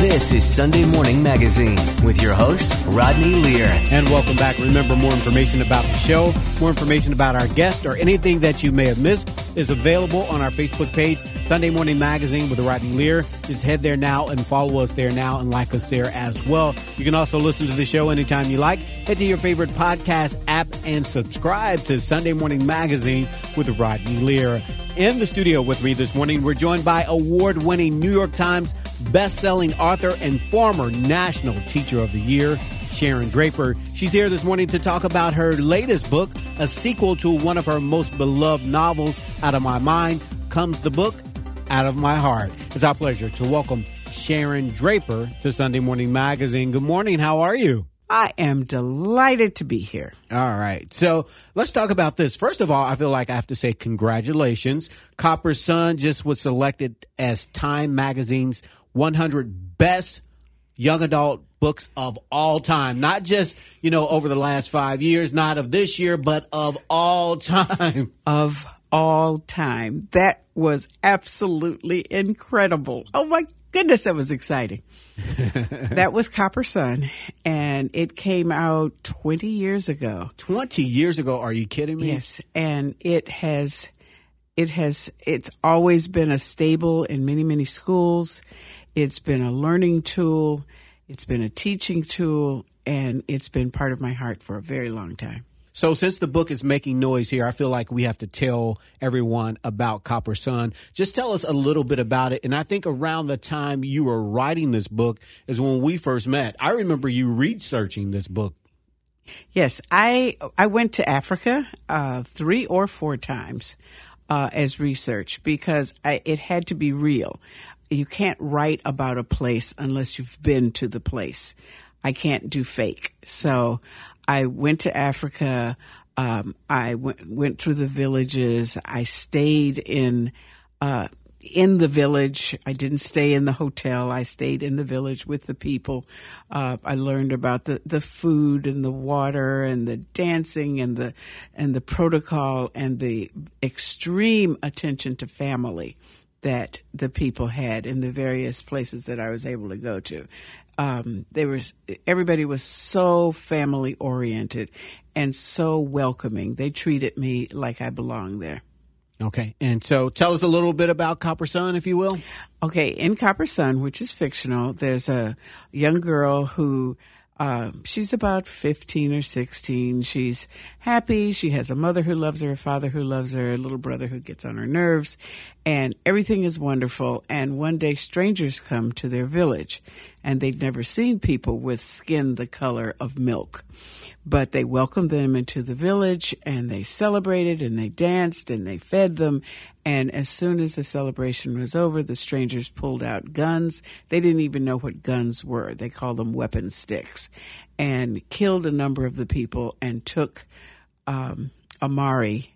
This is Sunday Morning Magazine with your host, Rodney Lear. And welcome back. Remember, more information about the show, more information about our guest, or anything that you may have missed is available on our Facebook page, Sunday Morning Magazine with Rodney Lear. Just head there now and follow us there now and like us there as well. You can also listen to the show anytime you like. Head to your favorite podcast app and subscribe to Sunday Morning Magazine with Rodney Lear. In the studio with me this morning, we're joined by award winning New York Times best-selling author and former National Teacher of the Year, Sharon Draper. She's here this morning to talk about her latest book, a sequel to one of her most beloved novels, Out of My Mind, comes the book, Out of My Heart. It's our pleasure to welcome Sharon Draper to Sunday Morning Magazine. Good morning. How are you? I am delighted to be here. All right. So let's talk about this. First of all, I feel like I have to say congratulations. Copper Sun just was selected as Time Magazine's 100 best young adult books of all time. Not just, you know, over the last five years, not of this year, but of all time. Of all time. That was absolutely incredible. Oh my goodness, that was exciting. that was Copper Sun, and it came out 20 years ago. 20 years ago? Are you kidding me? Yes, and it has. It has. It's always been a staple in many, many schools. It's been a learning tool. It's been a teaching tool, and it's been part of my heart for a very long time. So, since the book is making noise here, I feel like we have to tell everyone about Copper Sun. Just tell us a little bit about it. And I think around the time you were writing this book is when we first met. I remember you researching this book. Yes, I I went to Africa uh, three or four times uh, as research because I, it had to be real. You can't write about a place unless you've been to the place. I can't do fake. So I went to Africa. Um, I went, went through the villages. I stayed in uh, in the village. I didn't stay in the hotel. I stayed in the village with the people. Uh, I learned about the, the food and the water and the dancing and the and the protocol and the extreme attention to family that the people had in the various places that I was able to go to. Um, there was everybody was so family oriented and so welcoming. They treated me like I belonged there. Okay, and so tell us a little bit about Copper Sun, if you will. Okay, in Copper Sun, which is fictional, there's a young girl who uh, she's about 15 or 16. She's happy. She has a mother who loves her, a father who loves her, a little brother who gets on her nerves, and everything is wonderful. And one day, strangers come to their village, and they'd never seen people with skin the color of milk. But they welcomed them into the village, and they celebrated, and they danced, and they fed them. And as soon as the celebration was over, the strangers pulled out guns. They didn't even know what guns were. They called them weapon sticks, and killed a number of the people and took um, Amari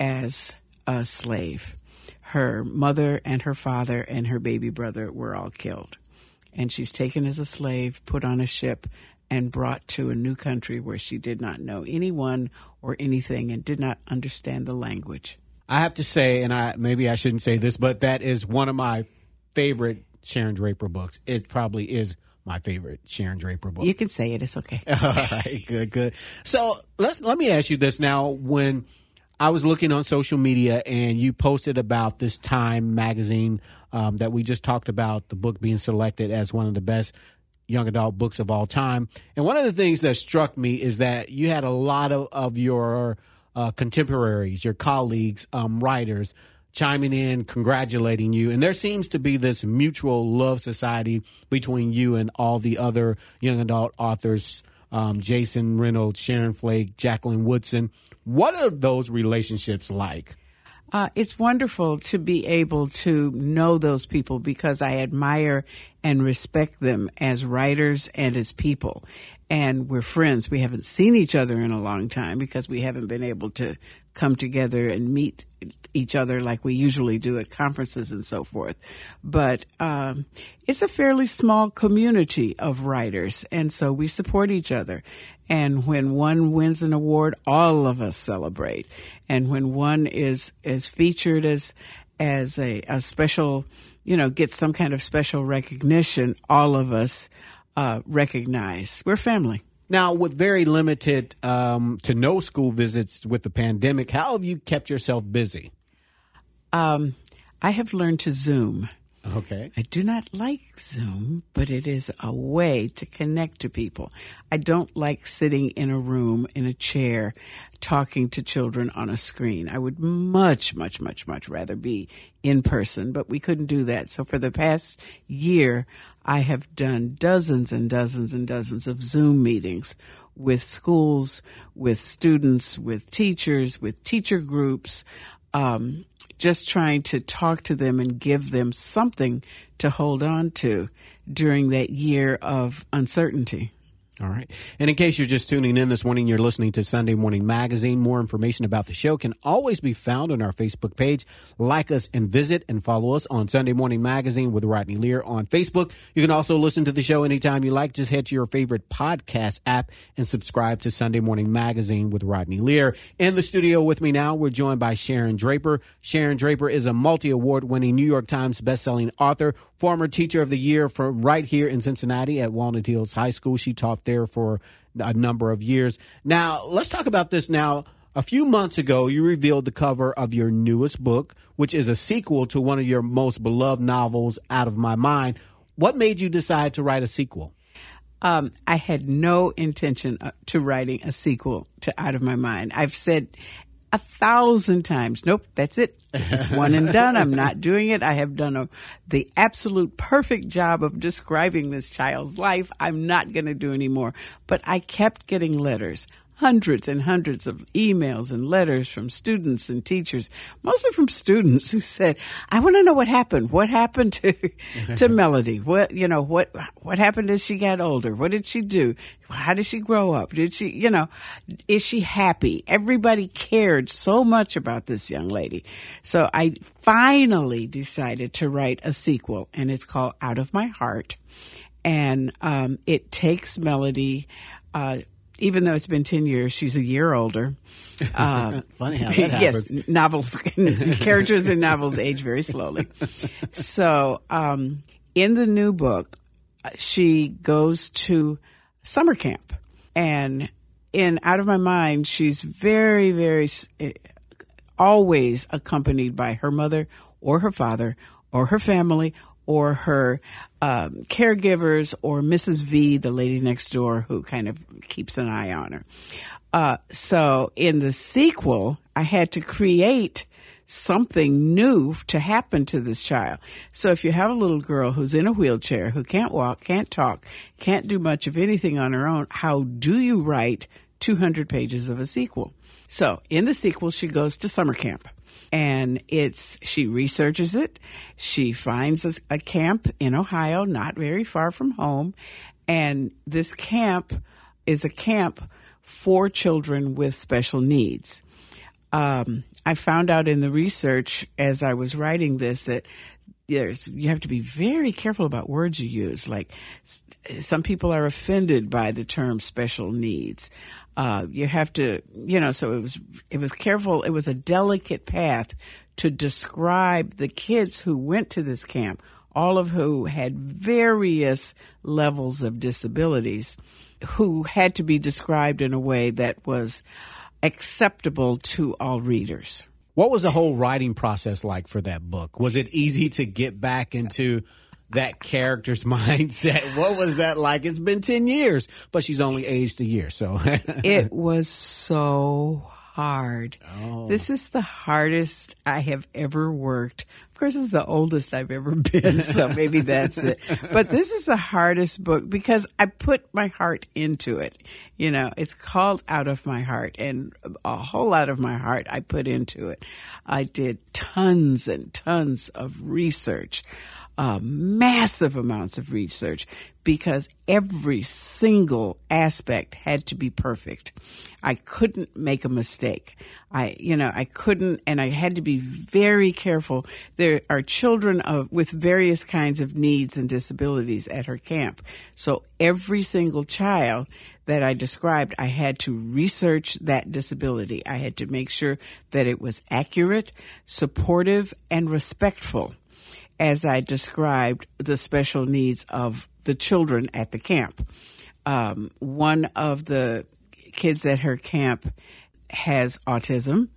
as a slave. Her mother and her father and her baby brother were all killed. And she's taken as a slave, put on a ship, and brought to a new country where she did not know anyone or anything and did not understand the language. I have to say, and I maybe I shouldn't say this, but that is one of my favorite Sharon Draper books. It probably is my favorite Sharon Draper book. You can say it; it's okay. All right, good, good. So let's let me ask you this now. When I was looking on social media and you posted about this Time magazine um, that we just talked about, the book being selected as one of the best young adult books of all time. And one of the things that struck me is that you had a lot of, of your uh, contemporaries, your colleagues, um, writers, chiming in, congratulating you. And there seems to be this mutual love society between you and all the other young adult authors um, Jason Reynolds, Sharon Flake, Jacqueline Woodson. What are those relationships like? Uh, it's wonderful to be able to know those people because I admire and respect them as writers and as people. And we're friends. We haven't seen each other in a long time because we haven't been able to come together and meet each other like we usually do at conferences and so forth. But um, it's a fairly small community of writers, and so we support each other. And when one wins an award, all of us celebrate. And when one is is featured as as a, a special you know, get some kind of special recognition, all of us uh, recognize we're family. Now, with very limited um, to no school visits with the pandemic, how have you kept yourself busy? Um, I have learned to Zoom. Okay. I do not like Zoom, but it is a way to connect to people. I don't like sitting in a room in a chair talking to children on a screen. I would much, much, much, much rather be in person, but we couldn't do that. So for the past year, I have done dozens and dozens and dozens of Zoom meetings with schools, with students, with teachers, with teacher groups. Um, just trying to talk to them and give them something to hold on to during that year of uncertainty. All right. And in case you're just tuning in this morning, you're listening to Sunday Morning Magazine. More information about the show can always be found on our Facebook page. Like us and visit and follow us on Sunday Morning Magazine with Rodney Lear on Facebook. You can also listen to the show anytime you like. Just head to your favorite podcast app and subscribe to Sunday Morning Magazine with Rodney Lear. In the studio with me now, we're joined by Sharon Draper. Sharon Draper is a multi award winning New York Times bestselling author, former teacher of the year from right here in Cincinnati at Walnut Hills High School. She taught there for a number of years. Now, let's talk about this now. A few months ago, you revealed the cover of your newest book, which is a sequel to one of your most beloved novels, Out of My Mind. What made you decide to write a sequel? Um, I had no intention uh, to writing a sequel to Out of My Mind. I've said a thousand times. Nope, that's it. It's one and done. I'm not doing it. I have done a, the absolute perfect job of describing this child's life. I'm not going to do anymore. But I kept getting letters hundreds and hundreds of emails and letters from students and teachers, mostly from students who said, "I want to know what happened. What happened to to Melody? What you know? What what happened as she got older? What did she do? How did she grow up? Did she, you know, is she happy? Everybody cared so much about this young lady. So I finally decided to write a sequel, and it's called Out of My Heart. And um, it takes Melody. Uh, even though it's been 10 years, she's a year older. Uh, Funny how that happens. Yes, novels, characters in novels age very slowly. So, um, in the new book, she goes to summer camp. And in Out of My Mind, she's very, very, always accompanied by her mother or her father or her family or her um, caregivers or Mrs. V, the lady next door who kind of keeps an eye on her. Uh, so in the sequel, I had to create something new to happen to this child. So if you have a little girl who's in a wheelchair, who can't walk, can't talk, can't do much of anything on her own, how do you write 200 pages of a sequel? So in the sequel, she goes to summer camp and it's she researches it. She finds a, a, camp in Ohio, not very far from home, and this camp is a camp for children with special needs. Um, I found out in the research as I was writing this that there's you have to be very careful about words you use. Like some people are offended by the term special needs. Uh, you have to, you know, so it was it was careful. It was a delicate path to describe the kids who went to this camp, all of who had various levels of disabilities, who had to be described in a way that was acceptable to all readers. What was the whole writing process like for that book? Was it easy to get back into that character's mindset? What was that like? It's been 10 years, but she's only aged a year, so. it was so hard. Oh. This is the hardest I have ever worked. Course, it's the oldest I've ever been, so maybe that's it. But this is the hardest book because I put my heart into it. You know, it's called Out of My Heart, and a whole lot of my heart I put into it. I did tons and tons of research uh, massive amounts of research because every single aspect had to be perfect. I couldn't make a mistake. I, you know, I couldn't, and I had to be very careful. There are children of, with various kinds of needs and disabilities at her camp. So every single child that I described, I had to research that disability. I had to make sure that it was accurate, supportive, and respectful as I described the special needs of the children at the camp. Um, one of the kids at her camp has autism,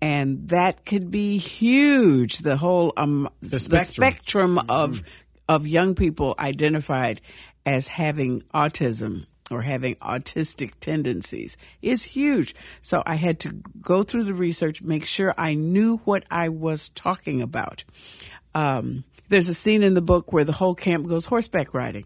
and that could be huge. The whole um, the spectrum, the spectrum of of young people identified as having autism or having autistic tendencies is huge. So I had to go through the research, make sure I knew what I was talking about. Um, there's a scene in the book where the whole camp goes horseback riding.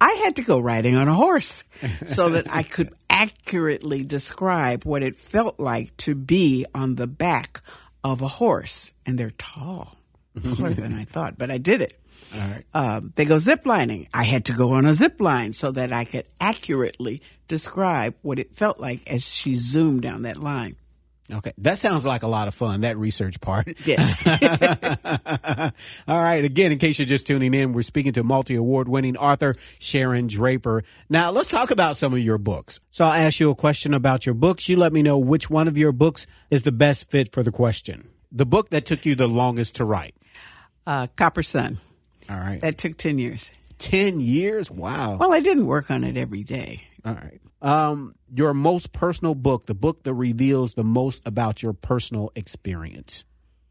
I had to go riding on a horse so that I could accurately describe what it felt like to be on the back of a horse. And they're tall, taller than I thought, but I did it. All right. Um, they go zip lining. I had to go on a zip line so that I could accurately describe what it felt like as she zoomed down that line. Okay. That sounds like a lot of fun, that research part. Yes. All right. Again, in case you're just tuning in, we're speaking to multi award winning author Sharon Draper. Now, let's talk about some of your books. So I'll ask you a question about your books. You let me know which one of your books is the best fit for the question. The book that took you the longest to write. Uh, Copper Sun. All right. That took 10 years. 10 years? Wow. Well, I didn't work on it every day. All right. Um, your most personal book, the book that reveals the most about your personal experience.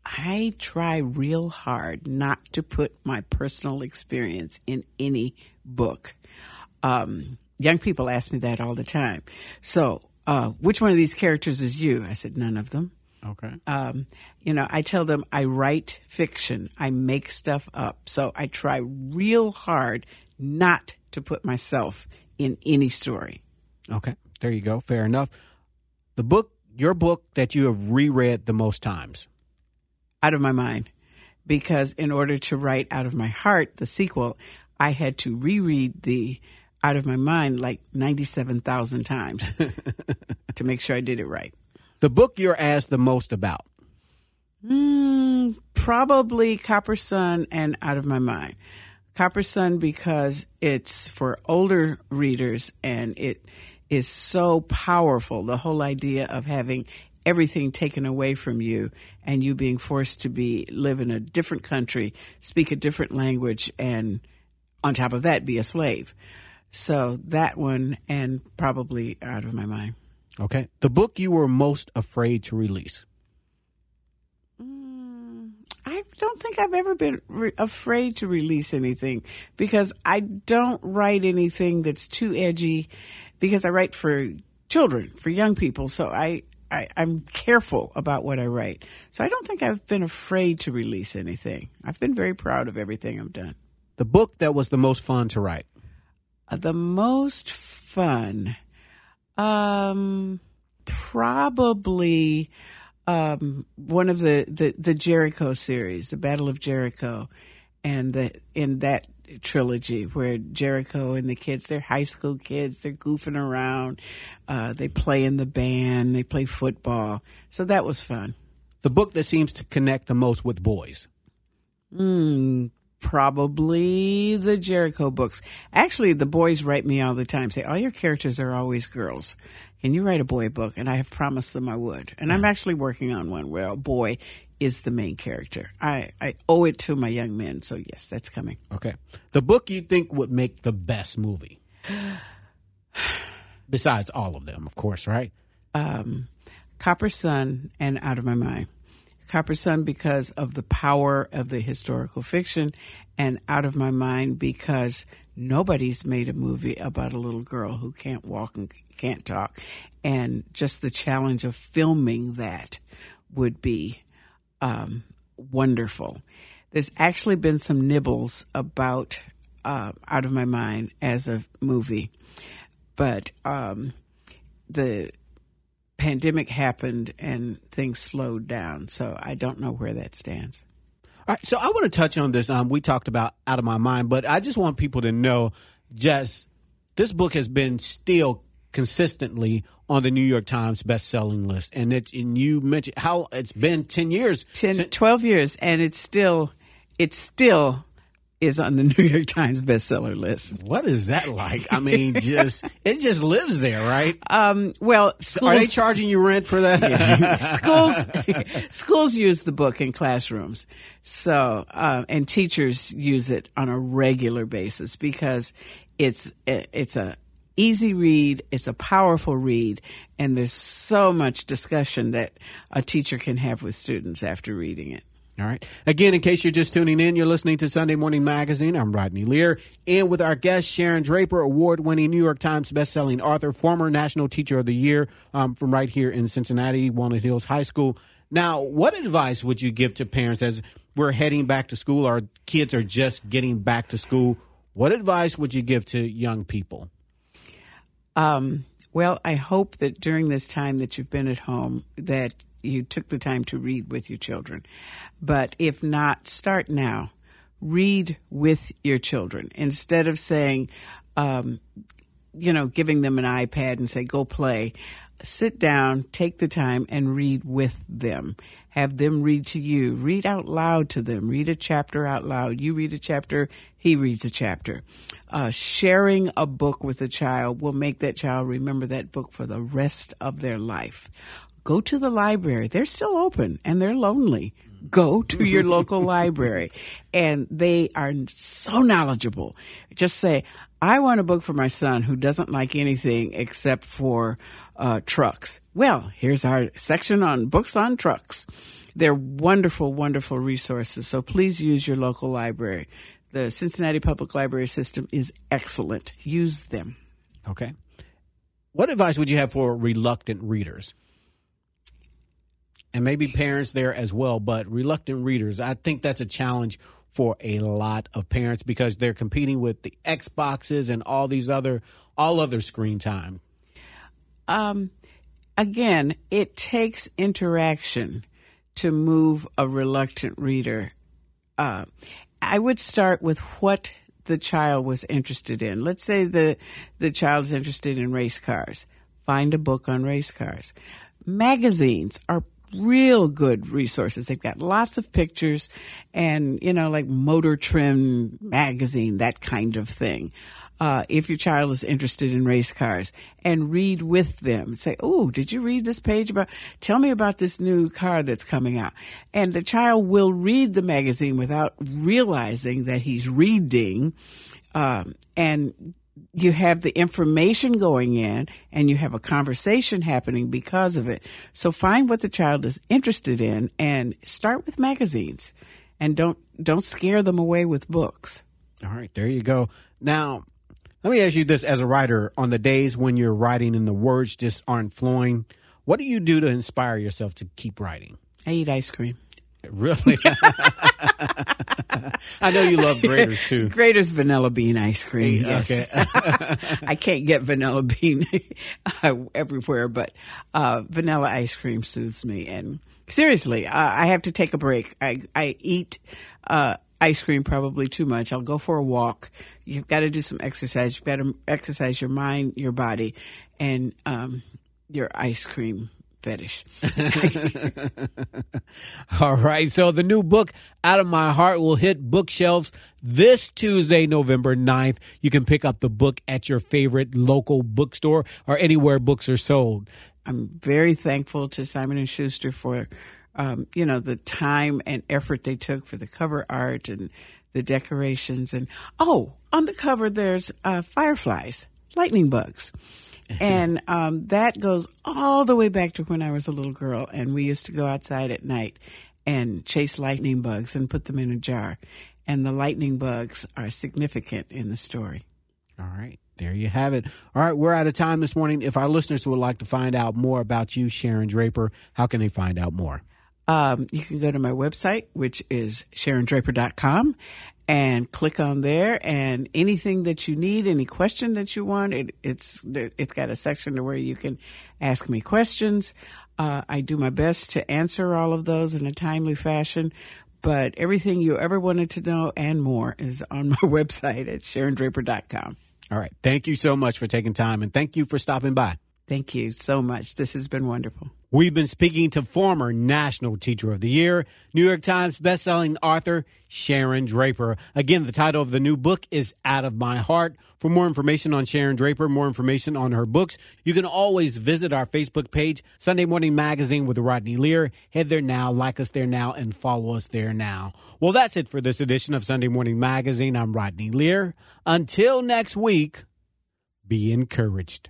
I try real hard not to put my personal experience in any book. Um, young people ask me that all the time. So, uh, which one of these characters is you? I said, none of them. Okay. Um, you know, I tell them I write fiction, I make stuff up. So I try real hard not to put myself in any story. Okay. There you go. Fair enough. The book, your book that you have reread the most times. Out of my mind. Because in order to write Out of My Heart, the sequel, I had to reread the Out of My Mind like 97,000 times to make sure I did it right. The book you're asked the most about. Mm, probably Copper Sun and Out of My Mind. Copper Sun because it's for older readers and it is so powerful. The whole idea of having everything taken away from you and you being forced to be live in a different country, speak a different language, and on top of that, be a slave. So that one, and probably out of my mind. Okay. The book you were most afraid to release. Mm, I don't think I've ever been re- afraid to release anything because I don't write anything that's too edgy because I write for children, for young people. So I, I, I'm careful about what I write. So I don't think I've been afraid to release anything. I've been very proud of everything I've done. The book that was the most fun to write. Uh, the most fun, um, probably um, one of the, the, the Jericho series, the Battle of Jericho, and the in that trilogy where Jericho and the kids, they're high school kids, they're goofing around, uh, they play in the band, they play football, so that was fun. The book that seems to connect the most with boys. Mm, probably the Jericho books. Actually, the boys write me all the time, say, all your characters are always girls. Can you write a boy book? And I have promised them I would. And I'm actually working on one where a boy is the main character. I, I owe it to my young men. So, yes, that's coming. Okay. The book you think would make the best movie? Besides all of them, of course, right? Um, Copper Sun and Out of My Mind. Copper Sun because of the power of the historical fiction, and Out of My Mind because nobody's made a movie about a little girl who can't walk and can't talk. And just the challenge of filming that would be um, wonderful. There's actually been some nibbles about uh, Out of My Mind as a movie, but um, the pandemic happened and things slowed down. So I don't know where that stands. All right, so I want to touch on this. Um, we talked about out of my mind, but I just want people to know, just this book has been still consistently on the New York Times best-selling list, and it's and you mentioned how it's been ten years, 10, 12 years, and it's still, it's still is on the New York Times bestseller list. What is that like? I mean, just it just lives there, right? Um, well, schools, Are they charging you rent for that? schools schools use the book in classrooms, so uh, and teachers use it on a regular basis because it's it's a easy read, it's a powerful read, and there's so much discussion that a teacher can have with students after reading it. All right. Again, in case you're just tuning in, you're listening to Sunday Morning Magazine. I'm Rodney Lear, and with our guest Sharon Draper, award-winning New York Times best-selling author, former National Teacher of the Year um, from right here in Cincinnati, Walnut Hills High School. Now, what advice would you give to parents as we're heading back to school? Our kids are just getting back to school. What advice would you give to young people? Um, well, I hope that during this time that you've been at home, that you took the time to read with your children. But if not, start now. Read with your children instead of saying, um, you know, giving them an iPad and say, go play. Sit down, take the time, and read with them. Have them read to you. Read out loud to them. Read a chapter out loud. You read a chapter, he reads a chapter. Uh, sharing a book with a child will make that child remember that book for the rest of their life go to the library. They're still open and they're lonely. Go to your local library. And they are so knowledgeable. Just say, I want a book for my son who doesn't like anything except for uh, trucks. Well, here's our section on books on trucks. They're wonderful, wonderful resources. So please use your local library. The Cincinnati Public Library System is excellent. Use them. Okay. What advice would you have for reluctant readers? and maybe parents there as well, but reluctant readers. I think that's a challenge for a lot of parents because they're competing with the Xboxes and all these other all other screen time. Um, again, it takes interaction to move a reluctant reader. Uh, I would start with what the child was interested in. Let's say the the child's interested in race cars. Find a book on race cars. Magazines are real good resources. They've got lots of pictures and, you know, like Motor Trend magazine, that kind of thing. Uh, if your child is interested in race cars and read with them. Say, oh, did you read this page about, tell me about this new car that's coming out. And the child will read the magazine without realizing that he's reading. Um, and you have the information going in and you have a conversation happening because of it. So find what the child is interested in and start with magazines and don't don't scare them away with books. All right, there you go. Now, let me ask you this as a writer on the days when you're writing and the words just aren't flowing, what do you do to inspire yourself to keep writing? I eat ice cream. Really? I know you love Graeter's too. Graeter's vanilla bean ice cream. Yes. Okay. I can't get vanilla bean everywhere, but uh, vanilla ice cream soothes me. And seriously, uh, I have to take a break. I, I eat uh, ice cream probably too much. I'll go for a walk. You've got to do some exercise. You've got to exercise your mind, your body, and um, your ice cream fetish. All right. So the new book, Out of My Heart, will hit bookshelves this Tuesday, November 9th. You can pick up the book at your favorite local bookstore or anywhere books are sold. I'm very thankful to Simon and Schuster for, um, you know, the time and effort they took for the cover art and the decorations. And oh, on the cover there's uh, fireflies, lightning bugs and um, that goes all the way back to when I was a little girl, and we used to go outside at night and chase lightning bugs and put them in a jar. And the lightning bugs are significant in the story. All right. There you have it. All right, we're out of time this morning. If our listeners would like to find out more about you, Sharon Draper, how can they find out more? Um, you can go to my website, which is sharondraper.com, and click on there. And anything that you need any question that you want it, it's it's got a section to where you can ask me questions. Uh, i do my best to answer all of those in a timely fashion but everything you ever wanted to know and more is on my website at sharondraper.com all right. Thank you so much for taking time and thank you for stopping by Thank you so much. This has been wonderful. We've been speaking to former National Teacher of the Year, New York Times bestselling author Sharon Draper. Again, the title of the new book is Out of My Heart. For more information on Sharon Draper, more information on her books, you can always visit our Facebook page, Sunday Morning Magazine with Rodney Lear. Head there now, like us there now, and follow us there now. Well, that's it for this edition of Sunday Morning Magazine. I'm Rodney Lear. Until next week, be encouraged.